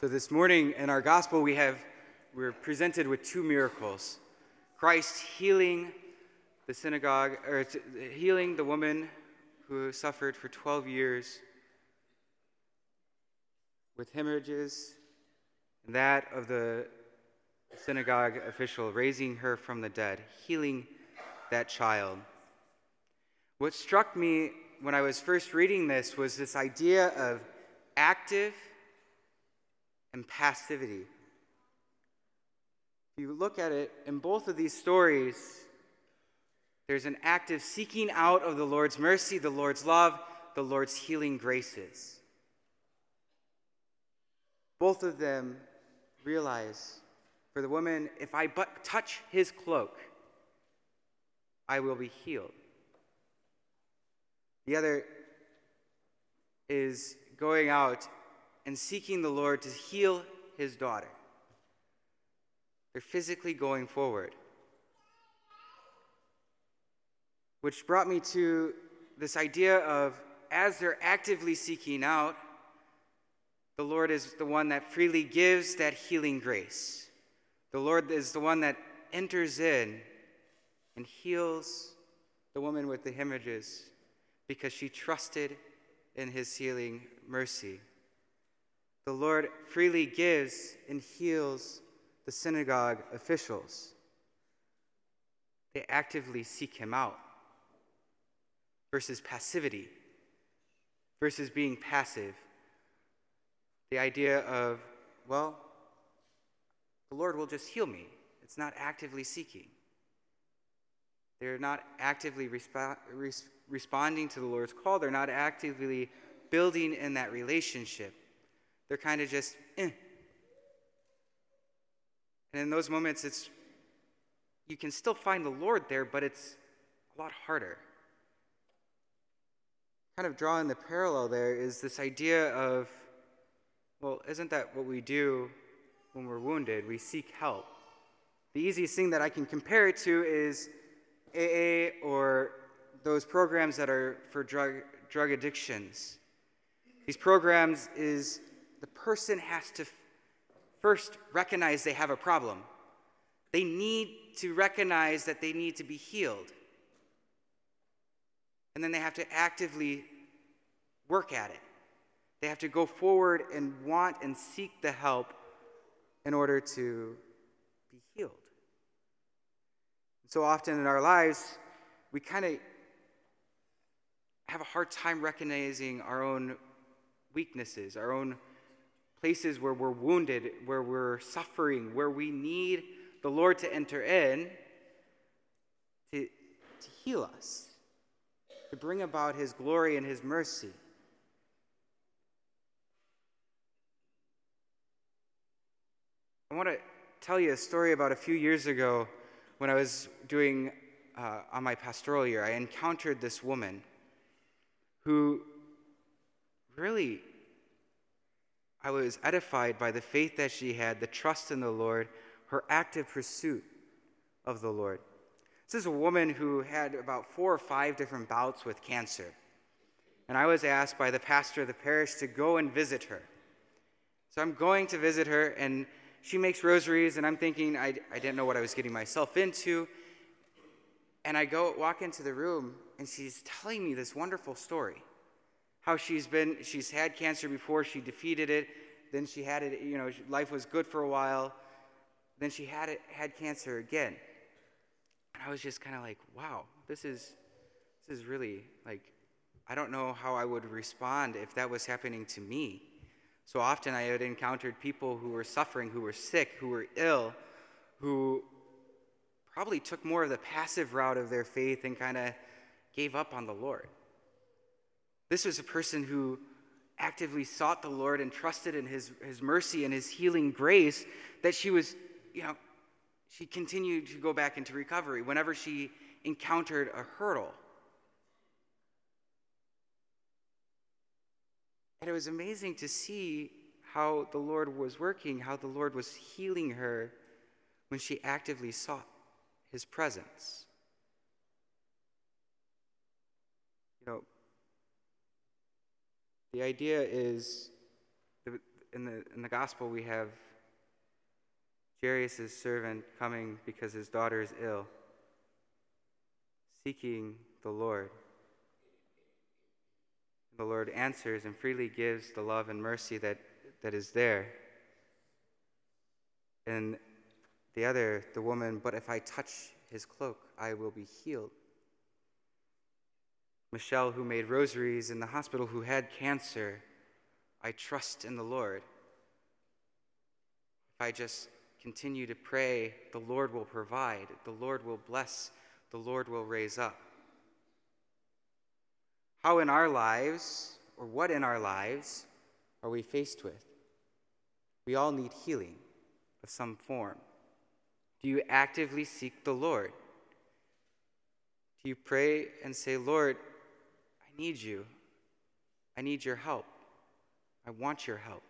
So this morning in our gospel, we have we're presented with two miracles: Christ healing the synagogue, or healing the woman who suffered for 12 years with hemorrhages, and that of the synagogue official raising her from the dead, healing that child. What struck me when I was first reading this was this idea of active and passivity. If you look at it in both of these stories, there's an active seeking out of the Lord's mercy, the Lord's love, the Lord's healing graces. Both of them realize for the woman, if I but touch his cloak, I will be healed. The other is going out and seeking the Lord to heal his daughter. They're physically going forward. Which brought me to this idea of as they're actively seeking out, the Lord is the one that freely gives that healing grace. The Lord is the one that enters in and heals the woman with the hemorrhages because she trusted in his healing mercy. The Lord freely gives and heals the synagogue officials. They actively seek him out versus passivity, versus being passive. The idea of, well, the Lord will just heal me. It's not actively seeking. They're not actively resp- res- responding to the Lord's call. They're not actively building in that relationship. They're kind of just, eh. And in those moments, it's you can still find the Lord there, but it's a lot harder. Kind of drawing the parallel there is this idea of, well, isn't that what we do when we're wounded, we seek help. The easiest thing that I can compare it to is AA or those programs that are for drug, drug addictions. These programs is person has to first recognize they have a problem. They need to recognize that they need to be healed. And then they have to actively work at it. They have to go forward and want and seek the help in order to be healed. So often in our lives, we kind of have a hard time recognizing our own weaknesses, our own places where we're wounded, where we're suffering, where we need the Lord to enter in to, to heal us, to bring about His glory and His mercy. I want to tell you a story about a few years ago when I was doing uh, on my pastoral year. I encountered this woman who really, I was edified by the faith that she had, the trust in the Lord, her active pursuit of the Lord. This is a woman who had about four or five different bouts with cancer. And I was asked by the pastor of the parish to go and visit her. So I'm going to visit her, and she makes rosaries, and I'm thinking I, I didn't know what I was getting myself into. And I go walk into the room, and she's telling me this wonderful story. How she's been, she's had cancer before, she defeated it, then she had it, you know, life was good for a while, then she had it, had cancer again. And I was just kind of like, wow, this is, this is really like, I don't know how I would respond if that was happening to me. So often I had encountered people who were suffering, who were sick, who were ill, who probably took more of the passive route of their faith and kind of gave up on the Lord. This was a person who actively sought the Lord and trusted in his, his mercy and his healing grace that she was, you know, she continued to go back into recovery whenever she encountered a hurdle. And it was amazing to see how the Lord was working, how the Lord was healing her when she actively sought his presence. You know, the idea is in the, in the gospel, we have Jairus' servant coming because his daughter is ill, seeking the Lord. The Lord answers and freely gives the love and mercy that, that is there. And the other, the woman, but if I touch his cloak, I will be healed. Michelle, who made rosaries in the hospital, who had cancer, I trust in the Lord. If I just continue to pray, the Lord will provide, the Lord will bless, the Lord will raise up. How in our lives, or what in our lives, are we faced with? We all need healing of some form. Do you actively seek the Lord? Do you pray and say, Lord, need you. I need your help. I want your help.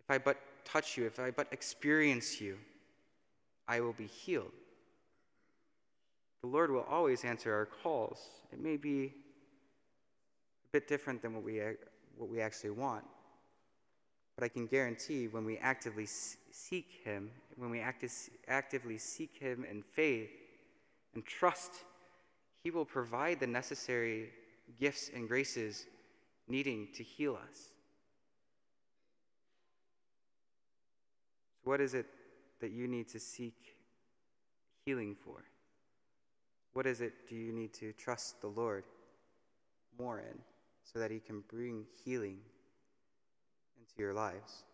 If I but touch you, if I but experience you, I will be healed. The Lord will always answer our calls. It may be a bit different than what we, what we actually want. But I can guarantee when we actively seek Him, when we actively seek Him in faith and trust, He will provide the necessary gifts and graces needing to heal us. So, What is it that you need to seek healing for? What is it do you need to trust the Lord more in so that He can bring healing into your lives?